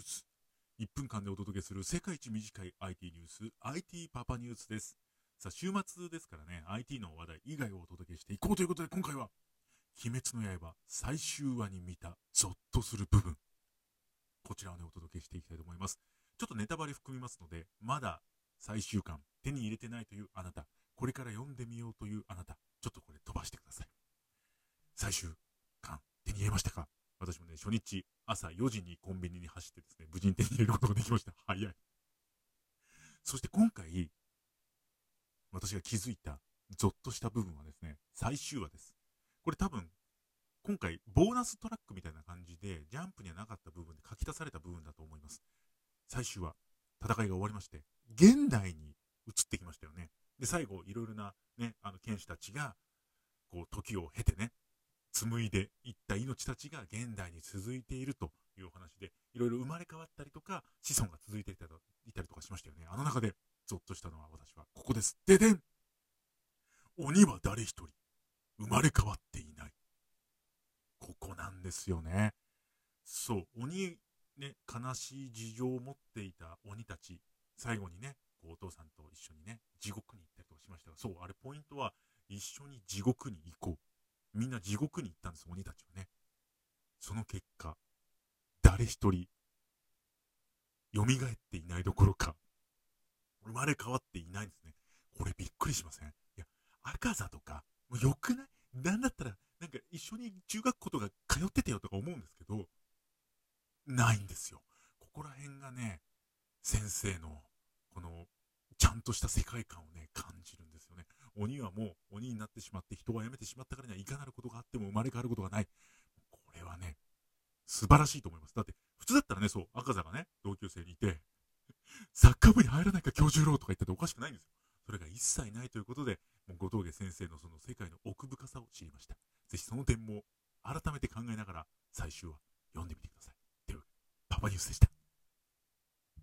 ース。1分間でお届けする世界一短い IT ニュース、IT パパニュースです。さあ、週末ですからね、IT の話題以外をお届けしていこうということで、今回は、鬼滅の刃最終話に見たゾッとする部分。こちらをね、お届けしていきたいと思います。ちょっとネタバレ含みますので、まだ最終巻手に入れてないというあなた、これから読んでみようというあなた、ちょっとこれ飛ばしてください。最終巻手に入れましたか？私もね、初日朝4時にコンビニに走ってですね、無事に手に入れることができました。早い。そして今回、私が気づいた、ゾッとした部分はですね、最終話です。これ多分、今回、ボーナストラックみたいな感じで、ジャンプにはなかった部分で書き足された部分だと思います。最終話、戦いが終わりまして、現代に移ってきましたよね。で、最後、いろいろなね、あの、剣士たちが、こう、時を経てね、紡いでいった命たちが現代に続いているというお話で、いろいろ生まれ変わったりとか、子孫が続いていたいたりとかしましたよね。あの中で、ゾッとしたのは私は、ここです。ででん鬼は誰一人、生まれ変わっていない。ここなんですよね。そう、鬼、ね、悲しい事情を持っていた鬼たち、最後にね、お父さんと一緒にね、地獄に行ったりとかしましたが、そう、あれポイントは、一緒に地獄に行こう。みんな地獄に行ったんです、鬼たちはね。その結果、誰一人、蘇っていないどころか、生まれ変わっていないんですね。これびっくりしません？いや、赤座とか、もう良くない？なんだったら、なんか一緒に中学校とか通っててよとか思うんですけど、ないんですよ。ここら辺がね、先生の、この、ちゃんとした世界観をね、感じるんですよね。鬼はもう鬼になってしまって人は辞めてしまったからにはいかなることがあっても生まれ変わることがない。これはね、素晴らしいと思います。だって、普通だったらね、そう、赤座がね、同級生にいて、サッカー部に入らないか教授郎とか言ってておかしくないんですよ。それが一切ないということで、もう後藤家先生のその世界の奥深さを知りました。ぜひその点も改めて考えながら最終話読んでみてください。では、パパニュースでした。